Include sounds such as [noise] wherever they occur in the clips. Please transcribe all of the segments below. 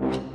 you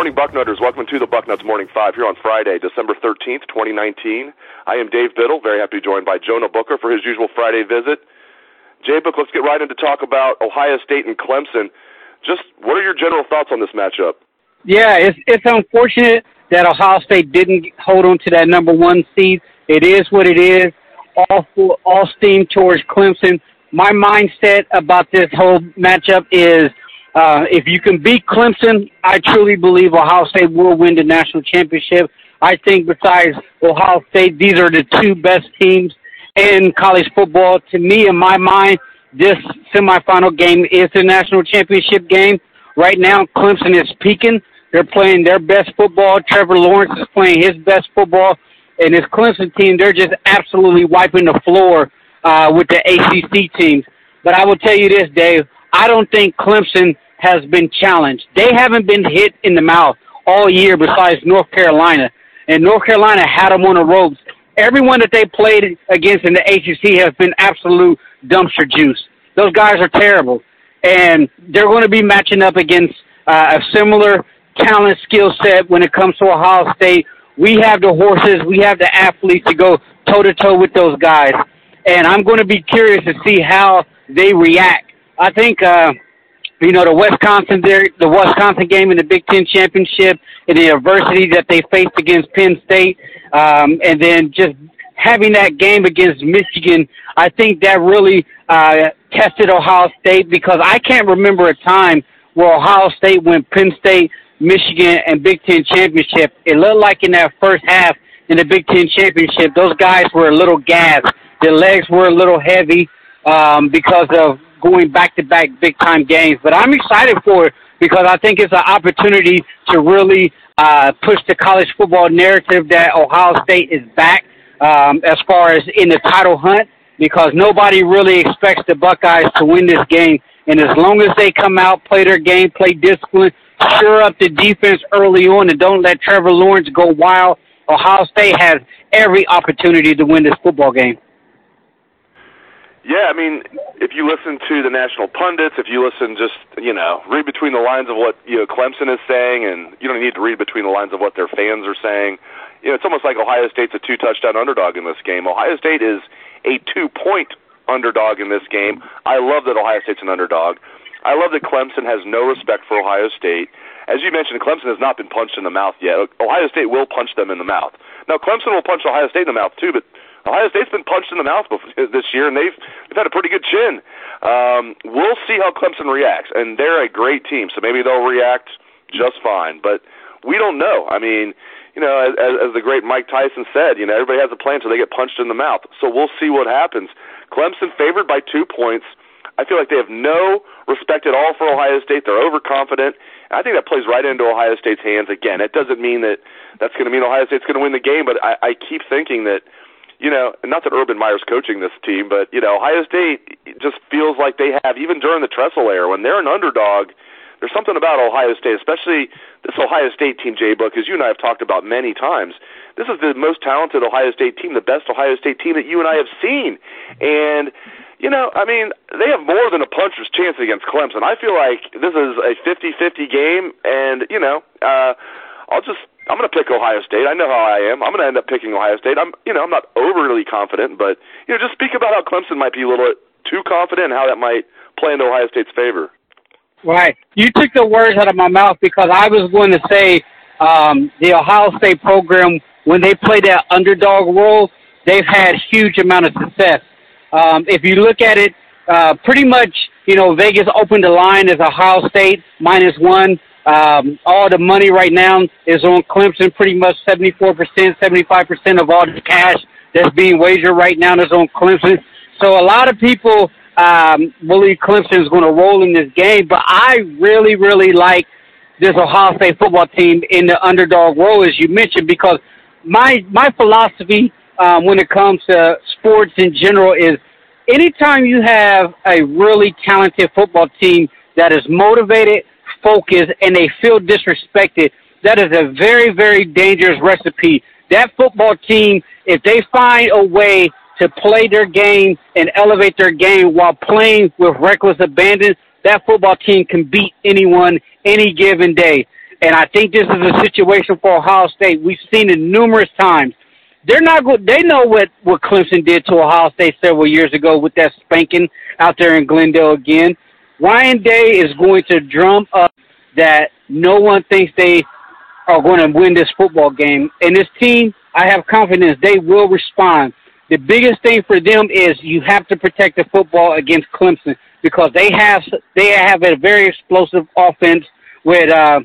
morning, Bucknutters. Welcome to the Bucknuts Morning Five here on Friday, December 13th, 2019. I am Dave Biddle, very happy to be joined by Jonah Booker for his usual Friday visit. Jay Book, let's get right into talk about Ohio State and Clemson. Just what are your general thoughts on this matchup? Yeah, it's it's unfortunate that Ohio State didn't hold on to that number one seed. It is what it is. All all steam towards Clemson. My mindset about this whole matchup is uh, if you can beat Clemson, I truly believe Ohio State will win the national championship. I think besides Ohio State, these are the two best teams in college football. To me, in my mind, this semifinal game is the national championship game. Right now, Clemson is peaking. They're playing their best football. Trevor Lawrence is playing his best football. And this Clemson team, they're just absolutely wiping the floor uh, with the ACC teams. But I will tell you this, Dave. I don't think Clemson has been challenged. They haven't been hit in the mouth all year besides North Carolina. And North Carolina had them on the ropes. Everyone that they played against in the ACC has been absolute dumpster juice. Those guys are terrible. And they're going to be matching up against uh, a similar talent skill set when it comes to Ohio State. We have the horses, we have the athletes to go toe to toe with those guys. And I'm going to be curious to see how they react I think uh, you know the Wisconsin there, the Wisconsin game in the Big Ten championship, and the adversity that they faced against Penn State, um, and then just having that game against Michigan, I think that really uh, tested Ohio State because I can't remember a time where Ohio State went Penn State, Michigan, and Big Ten championship. It looked like in that first half in the Big Ten championship, those guys were a little gassed. Their legs were a little heavy um, because of going back to back big time games. But I'm excited for it because I think it's an opportunity to really uh, push the college football narrative that Ohio State is back um, as far as in the title hunt because nobody really expects the Buckeyes to win this game. And as long as they come out, play their game, play discipline, sure up the defense early on, and don't let Trevor Lawrence go wild, Ohio State has every opportunity to win this football game. Yeah, I mean, if you listen to the national pundits, if you listen, just you know, read between the lines of what you know Clemson is saying, and you don't need to read between the lines of what their fans are saying. You know, it's almost like Ohio State's a two-touchdown underdog in this game. Ohio State is a two-point underdog in this game. I love that Ohio State's an underdog. I love that Clemson has no respect for Ohio State. As you mentioned, Clemson has not been punched in the mouth yet. Ohio State will punch them in the mouth. Now, Clemson will punch Ohio State in the mouth too, but Ohio State's been punched in the mouth [laughs] this year, and they've they've had a pretty good chin. Um, we'll see how Clemson reacts, and they're a great team, so maybe they'll react just fine. But we don't know. I mean, you know, as, as the great Mike Tyson said, you know, everybody has a plan, so they get punched in the mouth. So we'll see what happens. Clemson favored by two points. I feel like they have no respect at all for Ohio State. They're overconfident. And I think that plays right into Ohio State's hands. Again, it doesn't mean that that's going to mean Ohio State's going to win the game, but I, I keep thinking that you know, not that Urban Meyer's coaching this team, but you know, Ohio State just feels like they have even during the Tressel era when they're an underdog. There's something about Ohio State, especially this Ohio State team, Jay Book, as you and I have talked about many times. This is the most talented Ohio State team, the best Ohio State team that you and I have seen. And, you know, I mean, they have more than a puncher's chance against Clemson. I feel like this is a 50 50 game, and, you know, uh, I'll just I'm going to pick Ohio State. I know how I am. I'm going to end up picking Ohio State. I'm, you know, I'm not overly confident, but you know, just speak about how Clemson might be a little too confident and how that might play into Ohio State's favor. Right. You took the words out of my mouth because I was going to say um, the Ohio State program when they play that underdog role, they've had huge amount of success. Um, if you look at it, uh, pretty much, you know, Vegas opened the line as Ohio State minus one. Um, all the money right now is on Clemson. Pretty much 74%, 75% of all the cash that's being wagered right now is on Clemson. So a lot of people um, believe Clemson is going to roll in this game, but I really, really like this Ohio State football team in the underdog role, as you mentioned, because my my philosophy um, when it comes to sports in general is anytime you have a really talented football team that is motivated, focused, and they feel disrespected, that is a very, very dangerous recipe. That football team, if they find a way to play their game and elevate their game while playing with reckless abandon, that football team can beat anyone any given day. And I think this is a situation for Ohio State. We've seen it numerous times. They're not good. They know what what Clemson did to Ohio State several years ago with that spanking out there in Glendale again. Ryan Day is going to drum up that no one thinks they are going to win this football game. And this team, I have confidence they will respond. The biggest thing for them is you have to protect the football against Clemson because they have they have a very explosive offense with uh,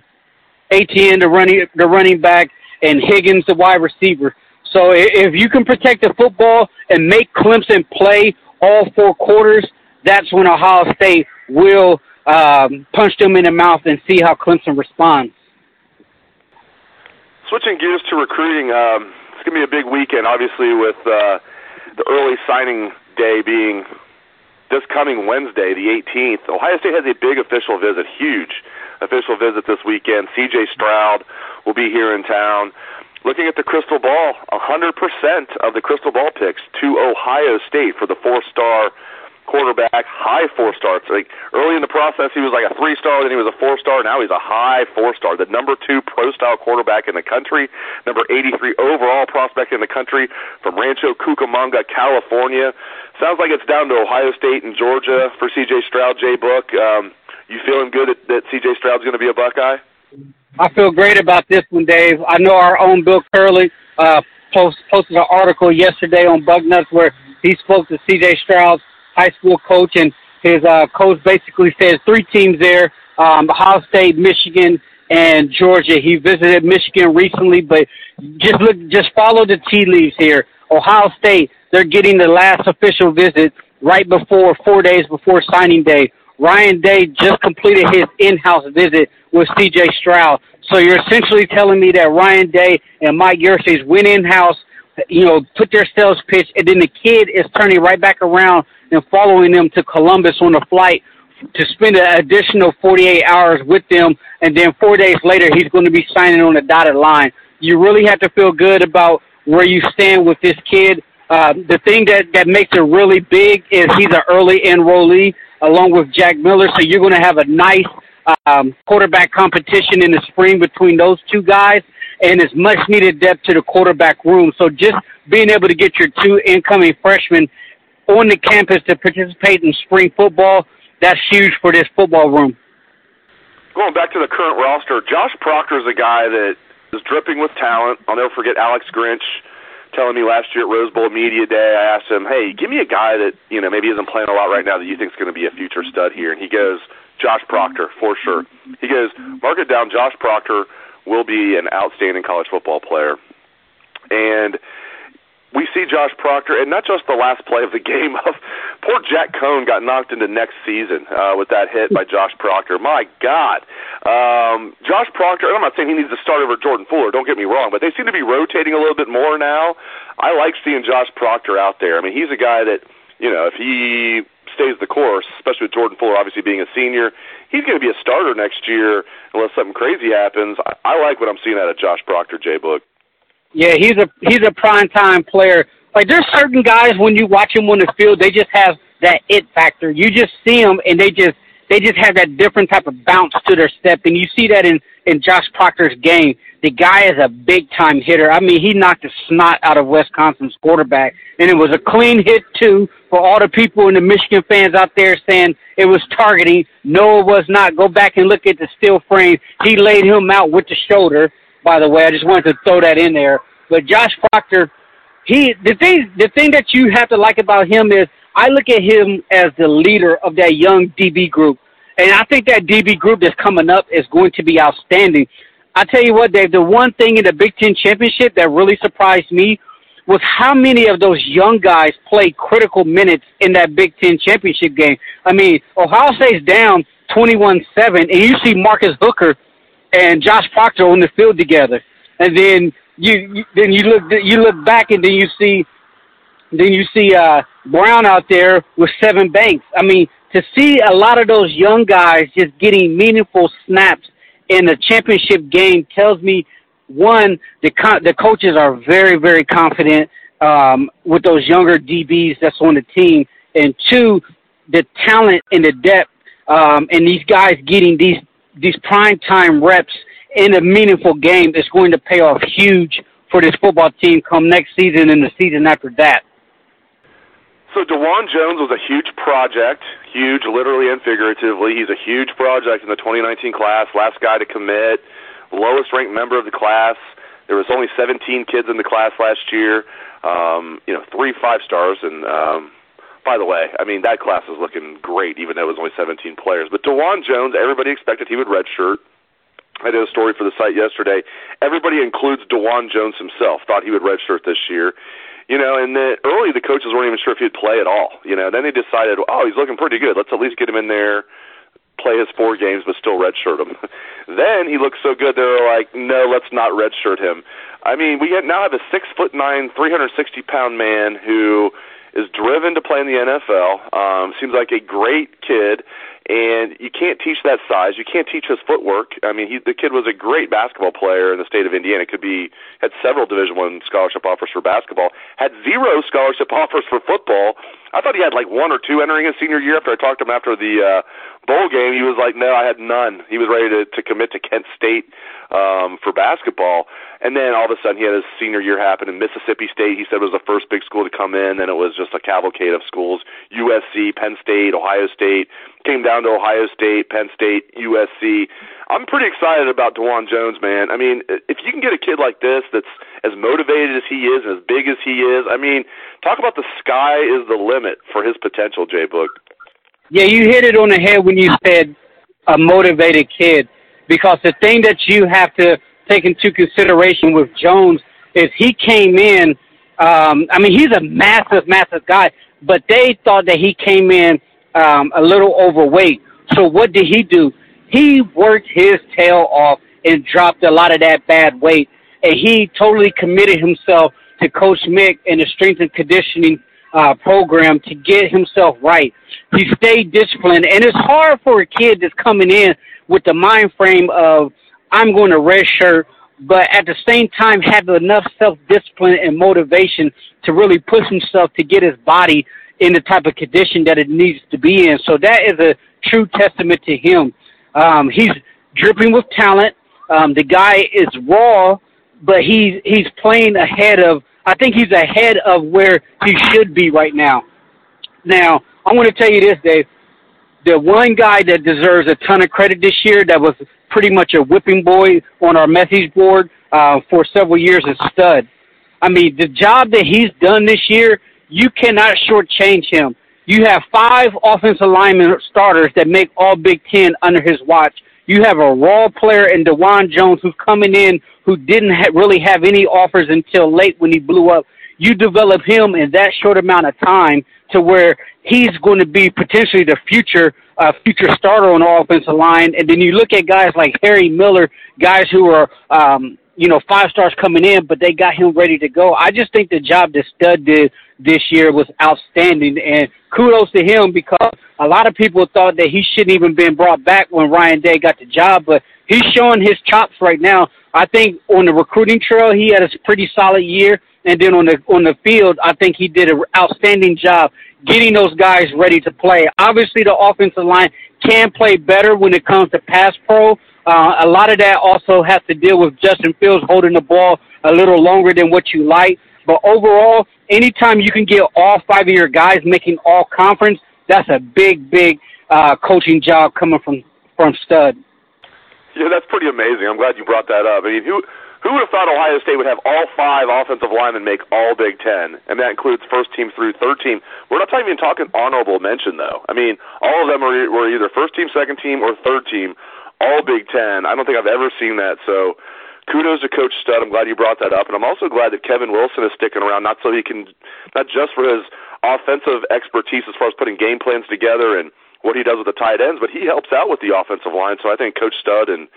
Etienne, the running the running back, and Higgins, the wide receiver. So if you can protect the football and make Clemson play all four quarters, that's when Ohio State will um, punch them in the mouth and see how Clemson responds. Switching gears to recruiting, um, it's going to be a big weekend, obviously, with uh, the early signing day being this coming Wednesday, the 18th. Ohio State has a big official visit, huge official visit this weekend. C.J. Stroud will be here in town. Looking at the crystal ball, 100% of the crystal ball picks to Ohio State for the four-star quarterback, high four stars. Like early in the process, he was like a three star, then he was a four star. Now he's a high four star. The number two pro style quarterback in the country, number 83 overall prospect in the country from Rancho Cucamonga, California. Sounds like it's down to Ohio State and Georgia for C.J. Stroud, Jay Book. Um, you feeling good that, that C.J. Stroud's going to be a Buckeye? I feel great about this one, Dave. I know our own Bill Kurelic uh, post, posted an article yesterday on Bucknuts where he spoke to C.J. Stroud's high school coach, and his uh, coach basically says three teams there: um, Ohio State, Michigan, and Georgia. He visited Michigan recently, but just look, just follow the tea leaves here. Ohio State, they're getting the last official visit right before four days before signing day. Ryan Day just completed his in-house visit with C.J. Stroud. So you're essentially telling me that Ryan Day and Mike Yurcich went in-house, you know, put their sales pitch, and then the kid is turning right back around and following them to Columbus on a flight to spend an additional 48 hours with them, and then four days later he's going to be signing on the dotted line. You really have to feel good about where you stand with this kid. Uh, the thing that, that makes it really big is he's an early enrollee along with Jack Miller. So you're going to have a nice um, quarterback competition in the spring between those two guys, and it's much needed depth to the quarterback room. So just being able to get your two incoming freshmen on the campus to participate in spring football, that's huge for this football room. Going back to the current roster, Josh Proctor is a guy that is dripping with talent. I'll never forget Alex Grinch telling me last year at Rose Bowl Media Day, I asked him, "Hey, give me a guy that you know maybe isn't playing a lot right now that you think is going to be a future stud here." And he goes, "Josh Proctor, for sure." He goes, "Mark it down. Josh Proctor will be an outstanding college football player." And we see Josh Proctor, and not just the last play of the [laughs] game of poor Jack Coan got knocked into next season uh, with that hit by Josh Proctor. My God, um, Josh Proctor. I'm not saying he needs to start over Jordan Fuller. Don't get me wrong, but they seem to be rotating a little bit more now. I like seeing Josh Proctor out there. I mean, he's a guy that you know if he stays the course, especially with Jordan Fuller obviously being a senior, he's going to be a starter next year unless something crazy happens. I, I like what I'm seeing out of Josh Proctor, Jay Book. Yeah, he's a he's a prime time player. Like there's certain guys when you watch him on the field, they just have that it factor. You just see them and they just they just have that different type of bounce to their step, and you see that in in Josh Proctor's game. The guy is a big time hitter. I mean, he knocked the snot out of Wisconsin's quarterback, and it was a clean hit too for all the people and the Michigan fans out there saying it was targeting. No, it was not. Go back and look at the still frame. He laid him out with the shoulder by the way. I just wanted to throw that in there. But Josh Proctor, he the thing the thing that you have to like about him is I look at him as the leader of that young DB group. And I think that DB group that's coming up is going to be outstanding. I tell you what, Dave, the one thing in the Big Ten championship that really surprised me was how many of those young guys played critical minutes in that Big Ten championship game. I mean, Ohio State's down 21-7, and you see Marcus Hooker and Josh Proctor on the field together, and then you, you then you look you look back and then you see then you see uh, Brown out there with Sevyn Banks. I mean, to see a lot of those young guys just getting meaningful snaps in a championship game tells me one the co- the coaches are very very confident um, with those younger DBs that's on the team, and two the talent and the depth um, and these guys getting these these prime time reps in a meaningful game is going to pay off huge for this football team come next season and the season after that. So Dawand Jones was a huge project, huge literally and figuratively. He's a huge project in the 2019 class, last guy to commit, lowest ranked member of the class. There was only 17 kids in the class last year. Um, you know, three five stars, and um, by the way, I mean that class is looking great, even though it was only 17 players. But Dawand Jones, everybody expected he would redshirt. I did a story for the site yesterday. Everybody includes Dawand Jones himself thought he would redshirt this year. You know, and the, early the coaches weren't even sure if he'd play at all. You know, then they decided, oh, he's looking pretty good. Let's at least get him in there, play his four games, but still redshirt him. [laughs] then he looks so good, they're like, no, let's not redshirt him. I mean, we now have a six foot nine, 360 pound man who is driven to play in the NFL. Um, seems like a great kid and you can't teach that size. You can't teach his footwork. I mean, he, the kid was a great basketball player in the state of Indiana. Could be had several Division One scholarship offers for basketball. Had zero scholarship [laughs] offers for football. I thought he had like one or two entering his senior year. After I talked to him after the uh, bowl game, he was like, "No, I had none." He was ready to to commit to Kent State um, for basketball. And then all of a sudden, he had his senior year happen in Mississippi State. He said it was the first big school to come in. Then it was just a cavalcade of schools: USC, Penn State, Ohio State. Came down to Ohio State, Penn State, USC. I'm pretty excited about Dawand Jones, man. I mean, if you can get a kid like this that's as motivated as he is and as big as he is, I mean, talk about the sky is the limit for his potential, Jay Book. Yeah, you hit it on the head when you said a motivated kid because the thing that you have to take into consideration with Jones is he came in. Um, I mean, he's a massive, massive guy, but they thought that he came in um, a little overweight. So what did he do? He worked his tail off and dropped a lot of that bad weight, and he totally committed himself to Coach Mick and the strength and conditioning uh, program to get himself right. He stayed disciplined, and it's hard for a kid that's coming in with the mind frame of I'm going to redshirt, but at the same time have enough self discipline and motivation to really push himself to get his body in the type of condition that it needs to be in. So that is a true testament to him. Um, he's dripping with talent. Um, the guy is raw, but he's he's playing ahead of. I think he's ahead of where he should be right now. Now, I want to tell you this, Dave the one guy that deserves a ton of credit this year that was pretty much a whipping boy on our message board uh, for several years is Stud. I mean, the job that he's done this year, you cannot shortchange him. You have five offensive lineman starters that make all Big Ten under his watch. You have a raw player in Dawand Jones who's coming in who didn't ha- really have any offers until late when he blew up. You develop him in that short amount of time to where he's going to be potentially the future uh, future starter on the offensive line. And then you look at guys like Harry Miller, guys who are um, you know five stars coming in, but they got him ready to go. I just think the job that Stud did this year was outstanding, and kudos to him because a lot of people thought that he shouldn't even been brought back when Ryan Day got the job, but he's showing his chops right now. I think on the recruiting trail, he had a pretty solid year. And then on the on the field, I think he did an outstanding job getting those guys ready to play. Obviously, the offensive line can play better when it comes to pass pro. Uh, a lot of that also has to deal with Justin Fields holding the ball a little longer than what you like. But overall, anytime you can get all five of your guys making all conference, that's a big, big uh, coaching job coming from from Stud. Yeah, that's pretty amazing. I'm glad you brought that up. I mean, who who would have thought Ohio State would have all five offensive linemen make all Big Ten, and that includes first team through third team? We're not even talking honorable mention though. I mean, all of them were, either first team, second team, or third team, all Big Ten. I don't think I've ever seen that. So kudos to Coach Stud. I'm glad you brought that up, and I'm also glad that Kevin Wilson is sticking around, not so he can, not just for his offensive expertise as far as putting game plans together and what he does with the tight ends, but he helps out with the offensive line. So I think Coach Stud and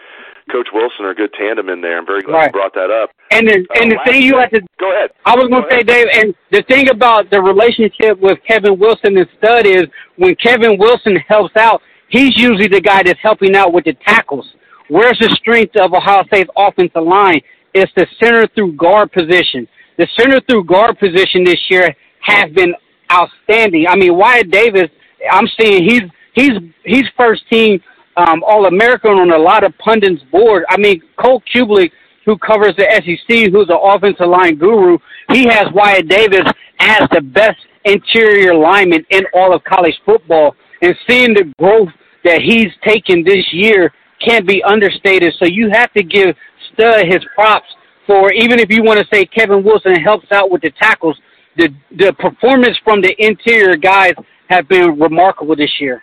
Coach Wilson are a good tandem in there. I'm very glad right. you brought that up. And the, and uh, the thing you have to go ahead. I was going to say, Dave, and the thing about the relationship with Kevin Wilson and Stud is when Kevin Wilson helps out, he's usually the guy that's helping out with the tackles. Where's the strength of Ohio State's offensive line? It's the center through guard position. The center through guard position this year has been outstanding. I mean, Wyatt Davis, I'm seeing he's he's he's first team um, All American on a lot of pundits' board. I mean, Cole Cubelic, who covers the SEC, who's an offensive line guru, he has Wyatt Davis as the best interior lineman in all of college football. And seeing the growth that he's taken this year can't be understated. So you have to give Stud his props for even if you want to say Kevin Wilson helps out with the tackles, the the performance from the interior guys have been remarkable this year.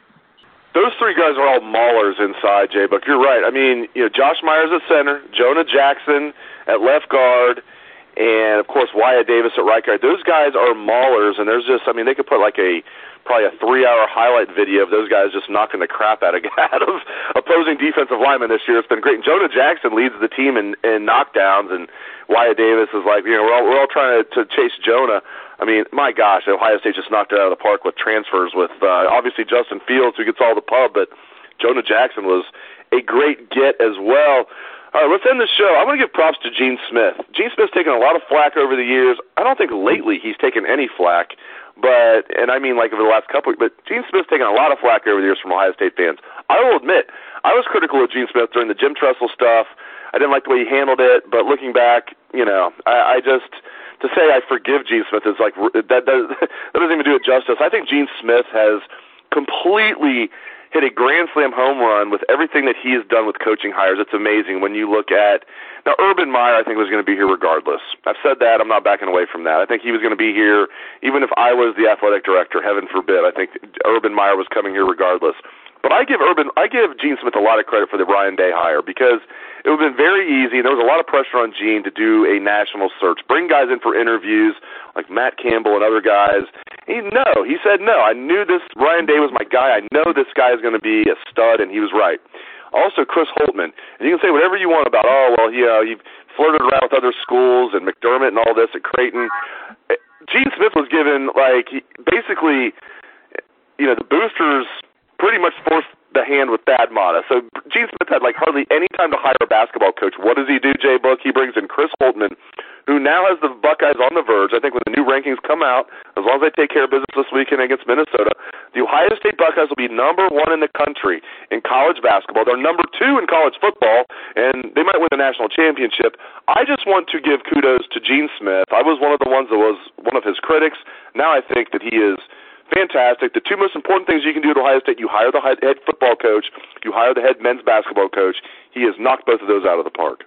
Those three guys are all maulers inside, Jay Buck. You're right. I mean, you know, Josh Myers at center, Jonah Jackson at left guard, and of course Wyatt Davis at right guard. Those guys are maulers, and there's just, I mean, they could put like a probably a three-hour highlight video of those guys just knocking the crap out of [laughs] out of opposing defensive linemen this year. It's been great. And Jonah Jackson leads the team in, in knockdowns, and Wyatt Davis is like, you know, we're all we're all trying to, to chase Jonah. I mean, my gosh, Ohio State just knocked it out of the park with transfers. With uh, obviously Justin Fields, who gets all the pub, but Jonah Jackson was a great get as well. All right, let's end the show. I want to give props to Gene Smith. Gene Smith's taken a lot of flack over the years. I don't think lately he's taken any flack. But and I mean like over the last couple. Weeks, but Gene Smith's taken a lot of flack over the years from Ohio State fans. I will admit, I was critical of Gene Smith during the Jim Tressel stuff. I didn't like the way he handled it. But looking back, you know, I, I just to say I forgive Gene Smith is like that. Does, [laughs] that doesn't even do it justice. I think Gene Smith has completely hit a grand slam home run with everything that he has done with coaching hires. It's amazing when you look at now Urban Meyer. I think was going to be here regardless. I've said that. I'm not backing away from that. I think he was going to be here even if I was the athletic director. Heaven forbid. I think Urban Meyer was coming here regardless. But I give Urban, I give Gene Smith a lot of credit for the Ryan Day hire because it would have been very easy. And there was a lot of pressure on Gene to do a national search, bring guys in for interviews like Matt Campbell and other guys. He no, he said no. I knew this Ryan Day was my guy. I know this guy is going to be a stud, and he was right. Also, Chris Holtmann, and you can say whatever you want about. Oh well, you uh, know, he flirted around with other schools and McDermott and all this at Creighton. Gene Smith was given like basically, you know, the boosters pretty much forced the hand with Thad Matta. So Gene Smith had like hardly any time to hire a basketball coach. What does he do, Jay Book? He brings in Chris Holtmann, who now has the Buckeyes on the verge. I think when the new rankings come out, as long as they take care of business this weekend against Minnesota, the Ohio State Buckeyes will be number one in the country in college basketball. They're number two in college football, and they might win the national championship. I just want to give kudos to Gene Smith. I was one of the ones that was one of his critics. Now I think that he is – fantastic. The two most important things you can do at Ohio State: you hire the head football coach, you hire the head men's basketball coach. He has knocked both of those out of the park.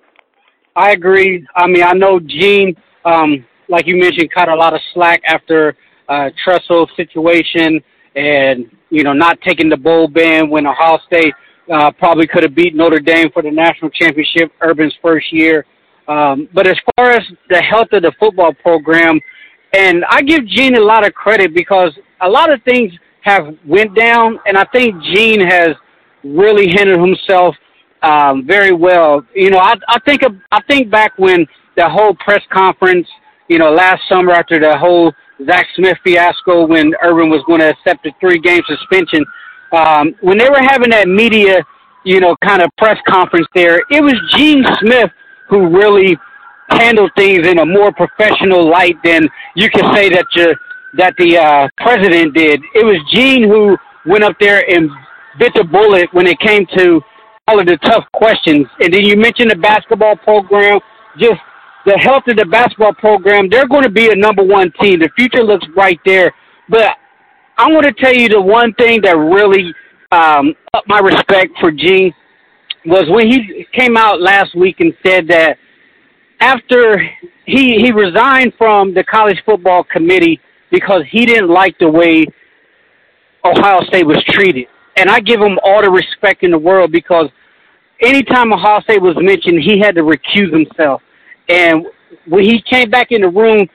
I agree. I mean, I know Gene, um, like you mentioned, caught a lot of slack after uh, Tressel situation, and you know, not taking the bowl ban when Ohio State uh, probably could have beat Notre Dame for the national championship, Urban's first year. Um, but as far as the health of the football program, and I give Gene a lot of credit because a lot of things have went down, and I think Gene has really handled himself um, very well. You know, I, I think of, I think back when the whole press conference, you know, last summer after the whole Zach Smith fiasco, when Urban was going to accept a three-game suspension, um, when they were having that media, you know, kind of press conference there, it was Gene Smith who really handled things in a more professional light than you can say that you that the uh, president did. It was Gene who went up there and bit the bullet when it came to all of the tough questions. And then you mentioned the basketball program, just the health of the basketball program. They're going to be a number one team. The future looks right there. But I want to tell you the one thing that really um, upped my respect for Gene was when he came out last week and said that after he he resigned from the college football committee because he didn't like the way Ohio State was treated. And I give him all the respect in the world because anytime Ohio State was mentioned, he had to recuse himself. And when he came back in the room,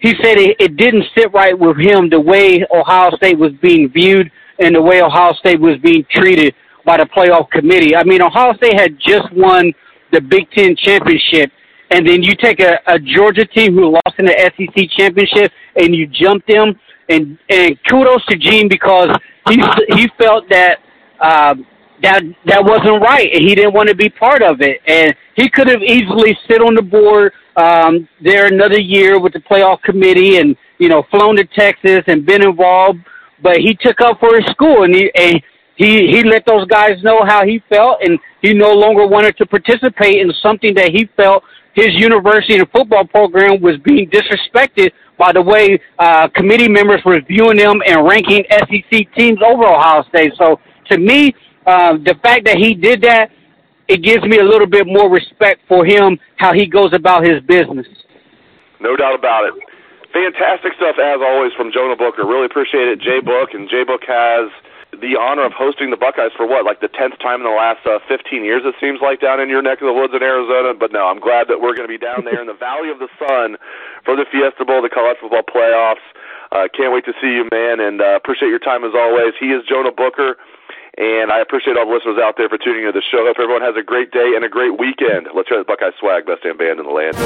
he said it, it didn't sit right with him the way Ohio State was being viewed. and the way Ohio State was being treated by the playoff committee. I mean, Ohio State had just won the Big Ten championship, and then you take a, a Georgia team who lost in the SEC championship and you jump them. And and kudos to Gene because he he felt that uh, that that wasn't right, and he didn't want to be part of it. And he could have easily sit on the board um, there another year with the playoff committee, and you know flown to Texas and been involved. But he took up for his school, and he and he he let those guys know how he felt, and he no longer wanted to participate in something that he felt his university and football program was being disrespected by the way uh, committee members were viewing them and ranking SEC teams over Ohio State. So to me, uh, the fact that he did that, it gives me a little bit more respect for him, how he goes about his business. No doubt about it. Fantastic stuff as always from Jonah Booker. Really appreciate it, Jay Book, and Jay Book has the honor of hosting the Buckeyes for what, like the tenth time in the last uh, 15 years, it seems like, down in your neck of the woods in Arizona. But no, I'm glad that we're going to be down there in the Valley of the Sun for the Fiesta Bowl, the college football playoffs. Uh, can't wait to see you, man, and uh, appreciate your time as always. He is Jonah Booker, and I appreciate all the listeners out there for tuning into the show. Hope everyone has a great day and a great weekend. Let's try the Buckeye swag, best damn band in the land.